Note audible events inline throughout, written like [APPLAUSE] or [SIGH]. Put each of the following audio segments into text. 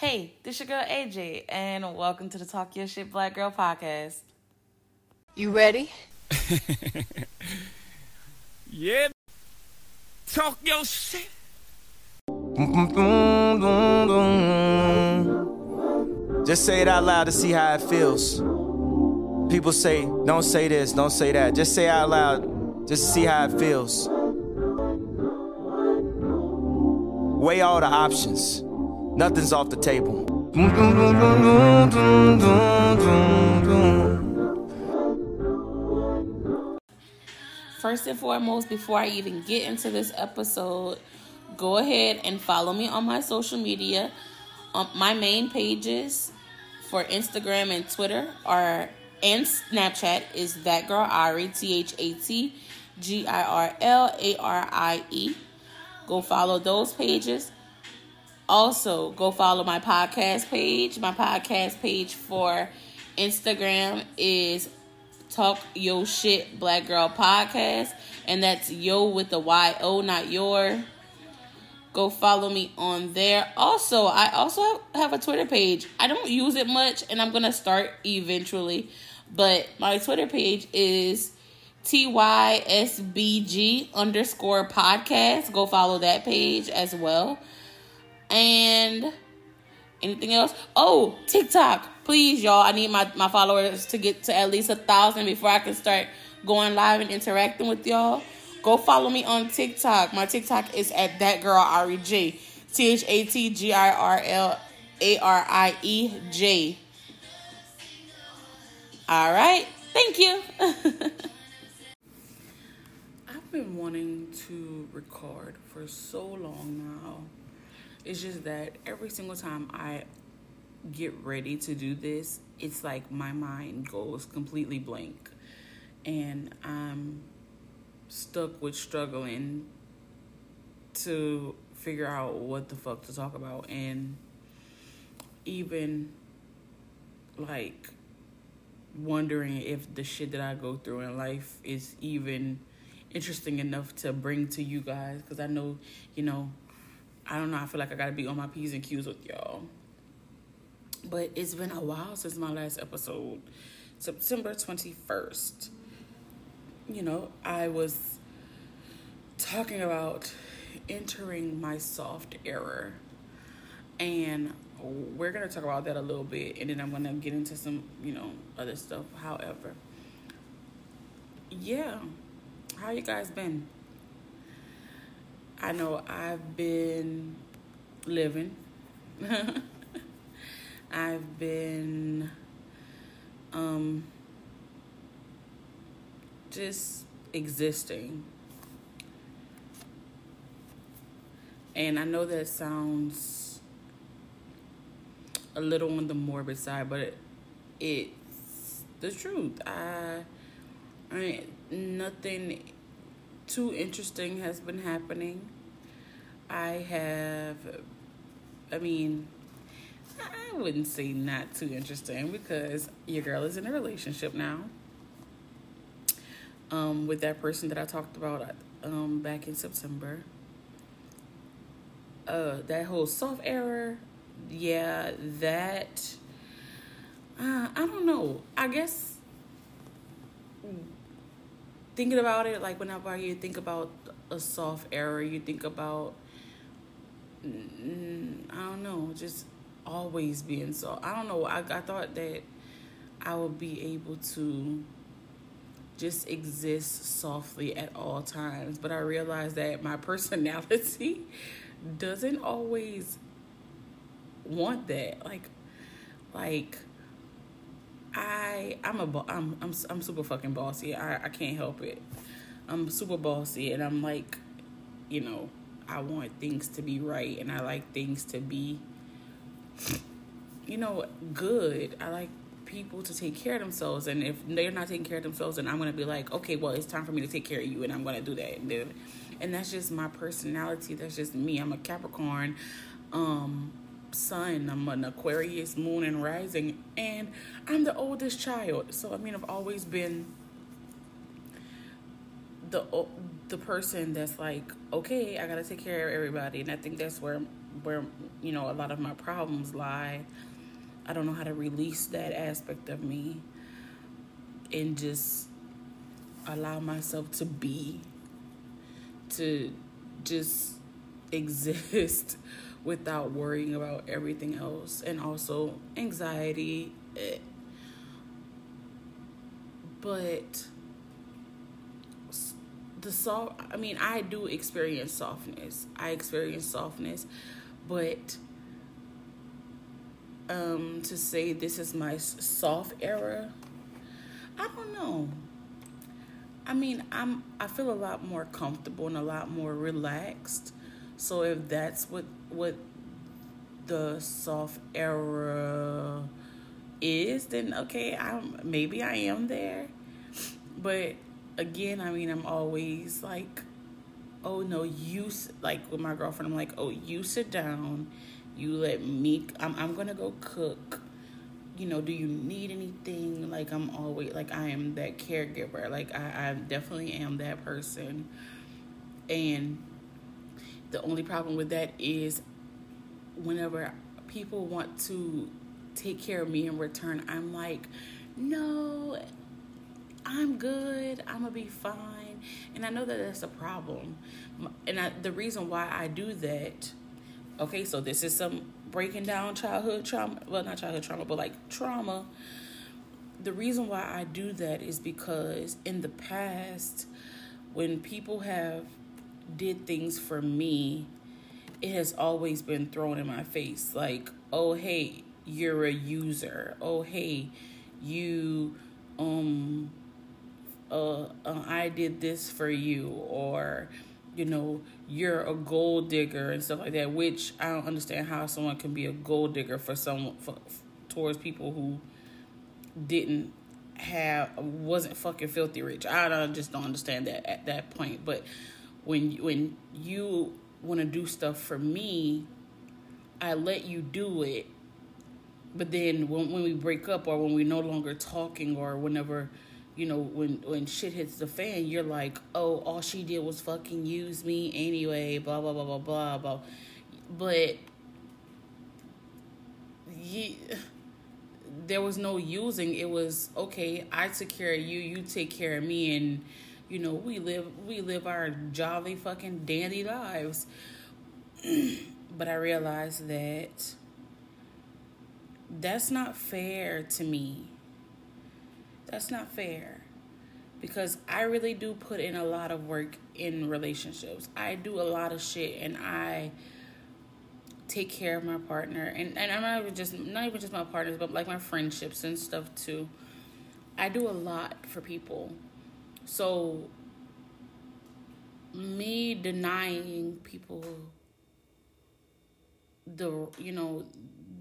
Hey, this your girl AJ, and welcome to the Talk Your Shit Black Girl podcast. You ready? [LAUGHS] yeah. Talk your shit. Just say it out loud to see how it feels. People say, don't say this, don't say that. Just say it out loud, just to see how it feels. Weigh all the options. Nothing's off the table. First and foremost, before I even get into this episode, go ahead and follow me on my social media. Um, my main pages for Instagram and Twitter are and Snapchat is that girl Arie T H A T G I R L A R I E. Go follow those pages. Also, go follow my podcast page. My podcast page for Instagram is Talk Yo Shit Black Girl Podcast, and that's yo with the Y O, not your. Go follow me on there. Also, I also have a Twitter page. I don't use it much, and I'm gonna start eventually. But my Twitter page is TYSBG underscore podcast. Go follow that page as well. And anything else? Oh, TikTok. Please, y'all. I need my, my followers to get to at least a thousand before I can start going live and interacting with y'all. Go follow me on TikTok. My TikTok is at that girl Arie J. T H A T G I R L A R I E J. All right. Thank you. [LAUGHS] I've been wanting to record for so long now. It's just that every single time I get ready to do this, it's like my mind goes completely blank. And I'm stuck with struggling to figure out what the fuck to talk about. And even like wondering if the shit that I go through in life is even interesting enough to bring to you guys. Because I know, you know, I don't know. I feel like I gotta be on my P's and Q's with y'all. But it's been a while since my last episode. September 21st. You know, I was talking about entering my soft era. And we're to talk about that a little bit. And then I'm to get into some, you know, other stuff. However, yeah. How you guys been? I know I've been living. [LAUGHS] I've been um just existing. And I know that sounds a little on the morbid side, but it, it's the truth. I I nothing too interesting has been happening. I have, I mean, I wouldn't say not too interesting because your girl is in a relationship now. Um, with that person that I talked about um back in September. Uh, that whole soft era, yeah, that. Uh, I don't know. I guess thinking about it, like whenever you think about a soft era, you think about, mm, I don't know, just always being soft. I don't know. I, I thought that I would be able to just exist softly at all times, but I realized that my [LAUGHS] personality doesn't always want that. Like, like I I'm a I'm I'm I'm super fucking bossy. I I can't help it. I'm super bossy, and I'm like, you know, I want things to be right, and I like things to be, you know, good. I like people to take care of themselves, and if they're not taking care of themselves, then I'm gonna be like, okay, well, it's time for me to take care of you, and I'm gonna do that, and and that's just my personality. That's just me. I'm a Capricorn. Um, sun. I'm an Aquarius moon and rising, and I'm the oldest child. So I mean, I've always been the the person that's like, okay, I gotta take care of everybody, and I think that's where where you know a lot of my problems lie. I don't know how to release that aspect of me and just allow myself to be to just [LAUGHS] exist without worrying about everything else and also anxiety. But the soft i mean i do experience softness. I experience softness but um to say this is my soft era i don't know. I mean i'm i feel a lot more comfortable and a lot more relaxed so if that's what what the soft era is then okay i'm maybe i am there but again, I mean, I'm always like, oh no, you like with my girlfriend. I'm like, oh, you sit down, you let me. I'm I'm gonna go cook. You know, do you need anything? Like I'm always like I am that caregiver. Like I, I definitely am that person. And the only problem with that is whenever people want to take care of me in return, I'm like, no, I'm good. I'm gonna be fine. And I know that that's a problem. And I, the reason why I do that, okay, so this is some breaking down childhood trauma. Well, not childhood trauma, but like trauma. The reason why I do that is because in the past, when people have did things for me, it has always been thrown in my face. Like, oh hey, you're a user. Oh hey, you um uh, uh, I did this for you, or you know, you're a gold digger and stuff like that. Which I don't understand how someone can be a gold digger for someone for, towards people who didn't have wasn't fucking filthy rich. I don't just don't understand that at that point. But when when you want to do stuff for me, I let you do it. But then when when we break up or when we're no longer talking or whenever you know, when when shit hits the fan, you're like, oh, all she did was fucking use me anyway, blah blah blah blah blah blah. But yeah, there was no using. It was okay. I took care of you. You take care of me, and you know we live we live our jolly fucking dandy lives. [CLEARS THROAT] but I realized that that's not fair to me that's not fair because I really do put in a lot of work in relationships. I do a lot of shit and I take care of my partner and, and I'm not even just not even just my partners, but like my friendships and stuff too. I do a lot for people. So me denying people the you know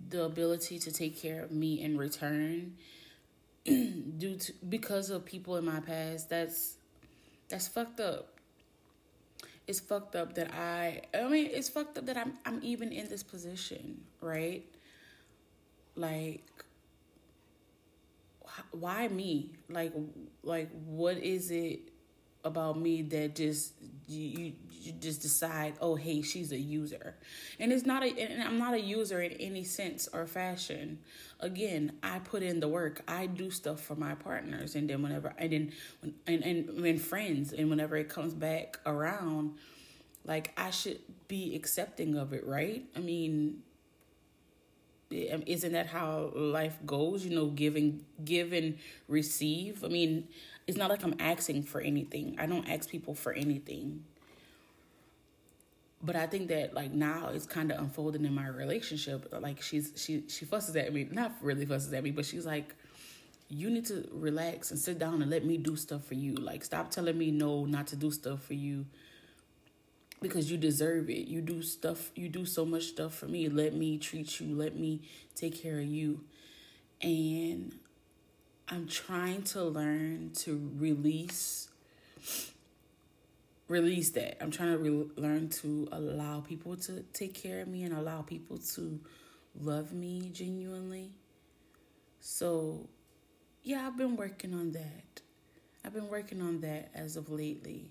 the ability to take care of me in return [CLEARS THROAT] due to because of people in my past that's that's fucked up. It's fucked up that i i mean it's fucked up that i'm i'm even in this position right? Like why me? Like like what is it about me that just you, you just decide oh hey she's a user? And it's not a and i'm not a user in any sense or fashion. Again i put in the work. I do stuff for my partners. And then whenever and then when and and when friends. And whenever it comes back around like i should be accepting of it right? I mean Um, isn't that how life goes you know giving give and receive i mean it's not like I'm asking for anything. I don't ask people for anything. But I think that like now it's kind of unfolding in my relationship. Like she's she she fusses at me, not really fusses at me, but she's like, you need to relax and sit down and let me do stuff for you. Like stop telling me no, not to do stuff for you because you deserve it. You do stuff, you do so much stuff for me. Let me treat you, let me take care of you. And I'm trying to learn to release release that. I'm trying to re- learn to allow people to take care of me and allow people to love me genuinely. So, yeah, I've been working on that. I've been working on that as of lately.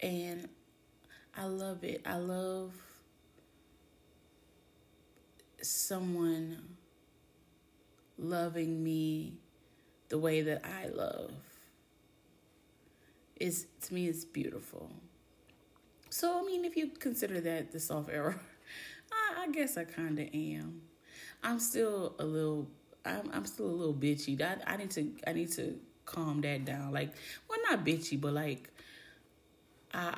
And I love it. I love someone loving me the way that I love is to me it's beautiful. So I mean, if you consider that the soft era, [LAUGHS] I, I guess I kind of am. I'm still a little. I'm I'm still a little bitchy. I I need to I need to calm that down. Like, well, not bitchy, but like, I.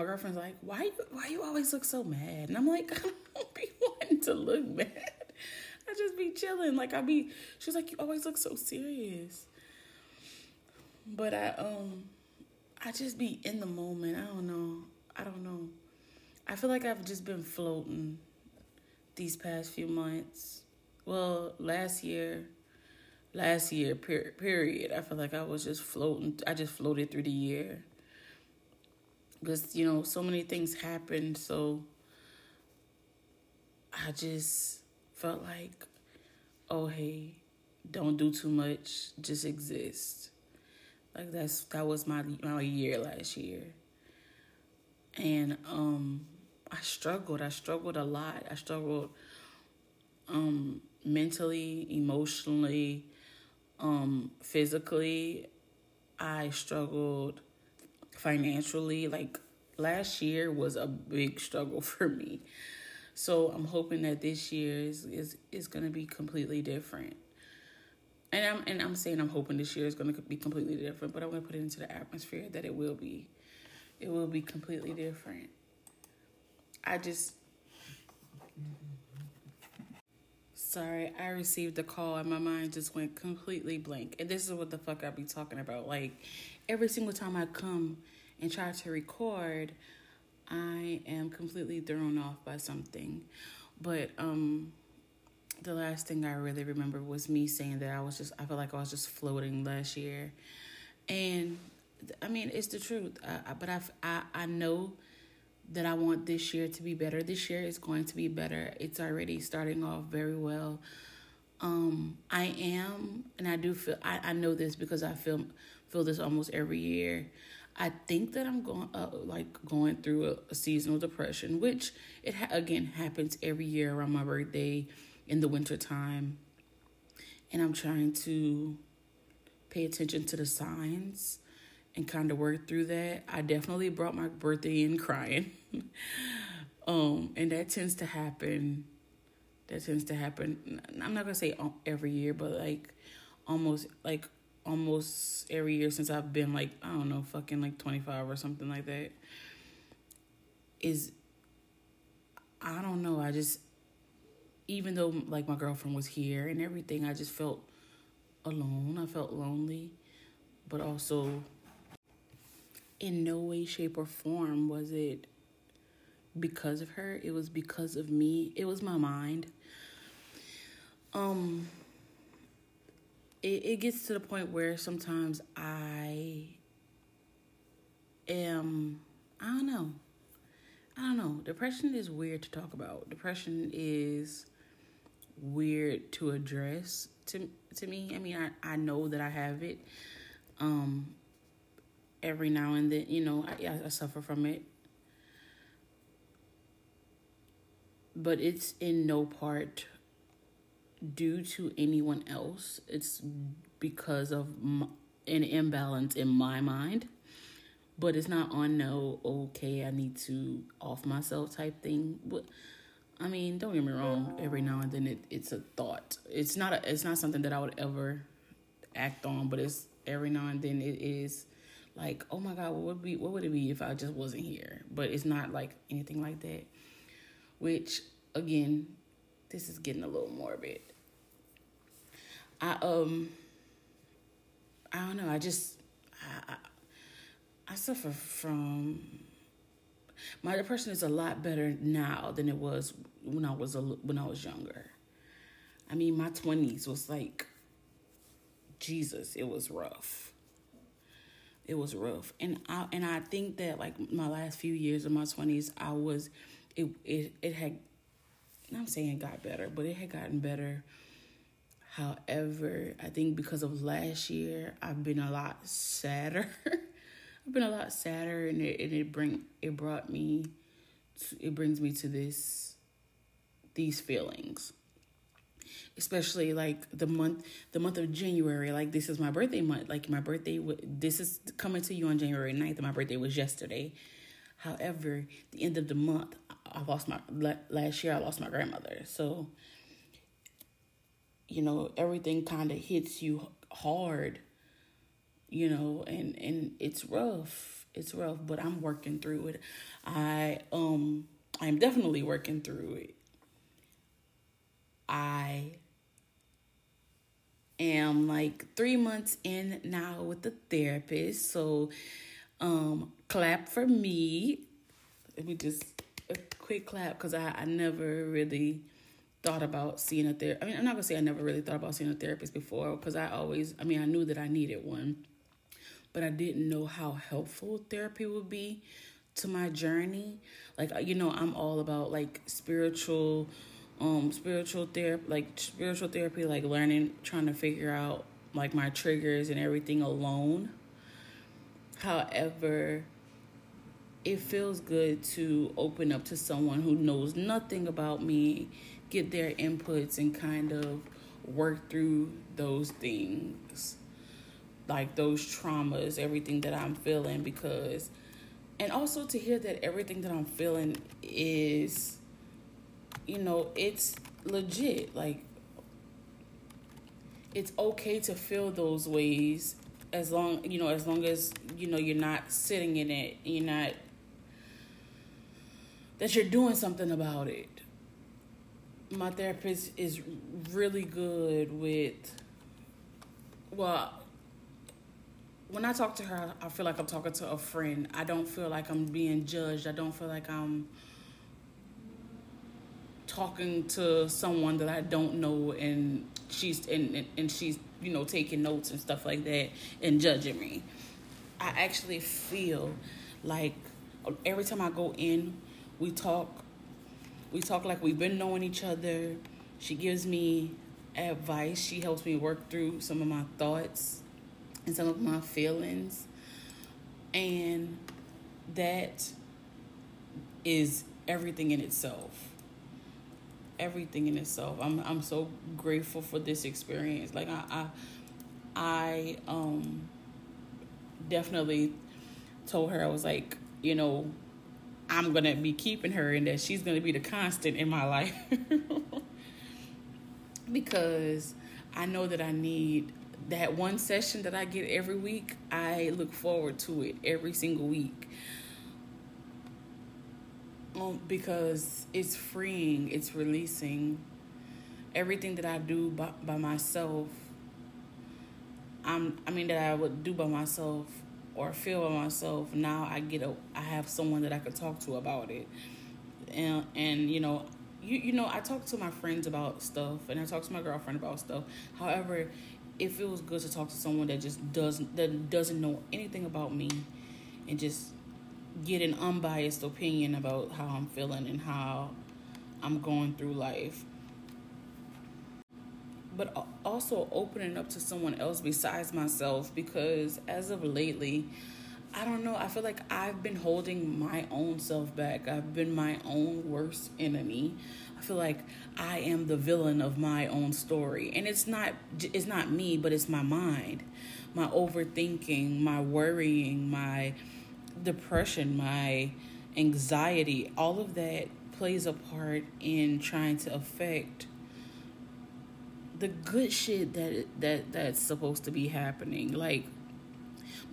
My girlfriend's like, why you why you always look so mad? And I'm like, [LAUGHS] I don't be wanting to look mad. I just be chilling. Like I be. She's like, you always look so serious. But I um, I just be in the moment. I don't know. I don't know. I feel like I've just been floating these past few months. Well, last year, last year per- period. I feel like I was just floating. I just floated through the year because you know so many things happened. So I just felt like, oh hey, don't do too much, just exist. Like that's that was my my year last year. And um I struggled. I struggled a lot. I struggled um mentally, emotionally, um physically. I struggled financially. Like last year was a big struggle [LAUGHS] for me. So I'm hoping that this year is is, is going to be completely different. And I'm and I'm saying I'm hoping this year is going to be completely different, but I'm going to put it into the atmosphere that it will be. It will be completely different. I just Sorry, I received a call and my mind just went completely blank. And this is what the fuck I be talking about. Like every single time I come and try to record, I am completely thrown off by something. But um the last thing I really remember was me saying that I was just I felt like I was just floating last year. And I mean, it's the truth. But I, I I know that I want this year to be better. This year is going to be better. It's already starting off very well. Um, I am, and I do feel. I, I know this because I feel feel this almost every year. I think that I'm going uh, like going through a, a seasonal depression, which it ha- again happens every year around my birthday in the winter time. And I'm trying to pay attention to the signs and kind of work through that. I definitely brought my birthday in crying. [LAUGHS] um and that tends to happen that tends to happen. I'm not going to say every year, but like almost like almost every year since I've been like, I don't know, fucking like 25 or something like that. Is, I don't know, I just, even though like my girlfriend was here and everything, I just felt alone. I felt lonely, but also in no way, shape, or form was it because of her. It was because of me. It was my mind. Um, it, it gets to the point where sometimes I am, I don't know. I don't know. Depression is weird to talk about. Depression is weird to address to to me. I mean, I, I know that I have it. Um, every now and then, you know, I, I suffer from it. But it's in no part due to anyone else. It's because of my, an imbalance in my mind. But it's not on no, okay, I need to off myself type thing. But I mean, don't get me wrong. Every now and then, it, it's a thought. It's not a. It's not something that I would ever act on. But it's every now and then it is like, oh my god, what would be? What would it be if I just wasn't here? But it's not like anything like that. Which again, this is getting a little morbid. I um I don't know, I just I, I, I suffer from my depression is a lot better now than it was when I was a, when I was younger. I mean, my 20s was like Jesus, it was rough. It was rough. And I and I think that like my last few years of my 20s, I was it it it had I'm saying it got better, but it had gotten better. However, I think because of last year, I've been a lot sadder. [LAUGHS] I've been a lot sadder, and it and it bring it brought me, to, it brings me to this, these feelings. Especially like the month the month of January like this is my birthday month like my birthday this is coming to you on January 9th and my birthday was yesterday. However the end of the month I lost my last year I lost my grandmother. So you know everything kind of hits you hard you know and and it's rough it's rough but I'm working through it I um I'm definitely working through it I am like three months in now with the therapist. So, um, clap for me. Let me just a quick clap because I, I never really thought about seeing a therapist. I mean, I'm not gonna say I never really thought about seeing a therapist before because I always, I mean, I knew that I needed one, but I didn't know how helpful therapy would be to my journey. Like, you know, I'm all about like spiritual um spiritual therapy like spiritual therapy like learning trying to figure out like my triggers and everything alone however it feels good to open up to someone who knows nothing about me get their inputs and kind of work through those things like those traumas everything that i'm feeling because and also to hear that everything that i'm feeling is you know, it's legit. Like, it's okay to feel those ways as long, you know, as long as, you know, you're not sitting in it, you're not, that you're doing something about it. My therapist is really good with, well, when I talk to her, I feel like I'm talking to a friend. I don't feel like I'm being judged. I don't feel like I'm talking to someone that I don't know and she's and, and she's you know taking notes and stuff like that and judging me. I actually feel like every time I go in, we talk we talk like we've been knowing each other. She gives me advice. She helps me work through some of my thoughts and some of my feelings. And that is everything in itself everything in itself. I'm I'm so grateful for this experience. Like I I, I um definitely told her I was like, you know, I'm gonna be keeping her and that she's gonna be the constant in my life. [LAUGHS] because I know that I need that one session that I get every week. I look forward to it every single week um, because it's freeing, it's releasing. Everything that I do by, by myself, I'm, I mean, that I would do by myself or feel by myself, now I get a, I have someone that I could talk to about it. And, and you know, you, you know, I talk to my friends about stuff and I talk to my girlfriend about stuff. However, it feels good to talk to someone that just doesn't, that doesn't know anything about me and just get an unbiased opinion about how I'm feeling and how I'm going through life. But also opening up to someone else besides myself because as of lately, I don't know, I feel like I've been holding my own self back. I've been my own worst enemy. I feel like I am the villain of my own story. And it's not it's not me, but it's my mind. My overthinking, my worrying, my depression, my anxiety, all of that plays a part in trying to affect the good shit that that that's supposed to be happening. Like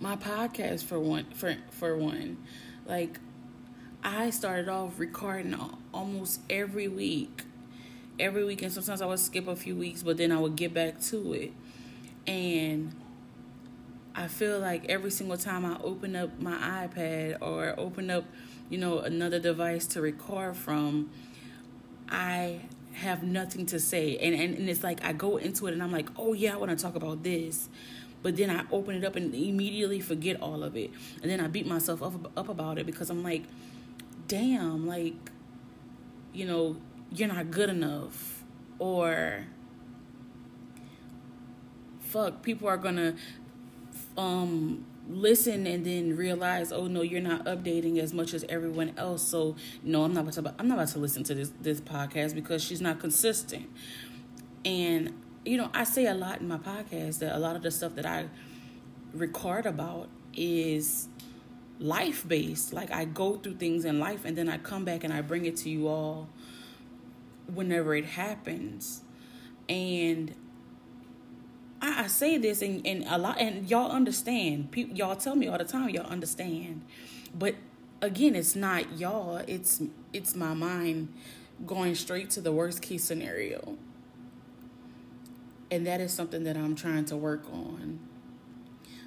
my podcast for one for for one, like I started off recording almost every week. Every week and sometimes I would skip a few weeks, but then I would get back to it. And I feel like every single time I open up my iPad or open up, you know, another device to record from, I have nothing to say. And, and, and it's like I go into it and I'm like, oh yeah, I want to talk about this. But then I open it up and immediately forget all of it. And then I beat myself up, up about it because I'm like, damn, like, you know, you're not good enough. Or, fuck, people are gonna um listen and then realize, oh no, you're not updating as much as everyone else. So no, I'm not about to. I'm not about to listen to this this podcast because she's not consistent. And you know, I say a lot in my podcast that a lot of the stuff that I record about is life based. Like I go through things in life and then I come back and I bring it to you all whenever it happens. And I, I say this and, and a lot and y'all understand. People y'all tell me all the time y'all understand. But again, it's not y'all, it's it's my mind going straight to the worst case scenario. And that is something that I'm trying to work on.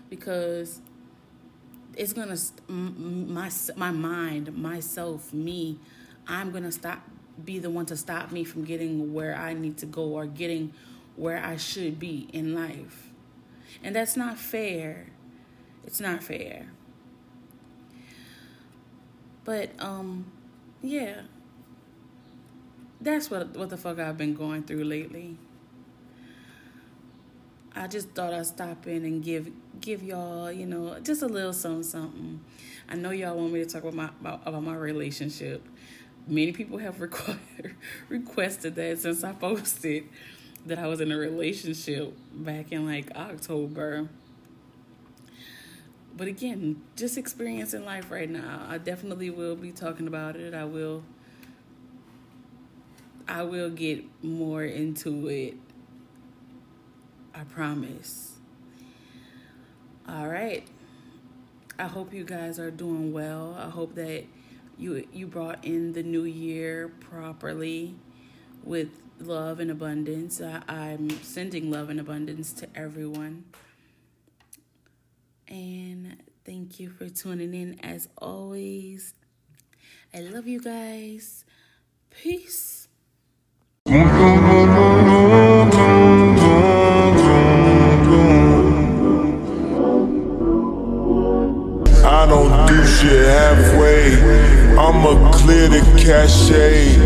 Because it's gonna my my mind, myself, me. I'm gonna stop be the one to stop me from getting where I need to go or getting where I should be in life, and that's not fair. It's not fair. But um, yeah. That's what what the fuck I've been going through lately. I just thought I'd stop in and give give y'all, you know, just a little something something. I know y'all want me to talk about my about, about my relationship. Many people have [LAUGHS] required, requested that since I [LAUGHS] posted that I was in a relationship back in like October. But again, just experiencing life right now. I definitely will be talking about it. I will I will get more into it I promise. All right. I hope you guys are doing well. I hope that you you brought in the new year properly with love and abundance. I, I'm sending love and abundance to everyone. And thank you for tuning in as always. I love you guys. Peace. shit halfway. I'ma clear the cachet.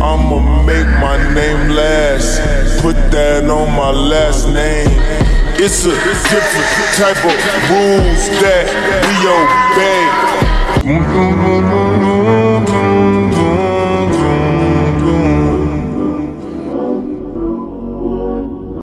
I'ma make my name last. Put that on my last name. It's a different type of rules that we obey.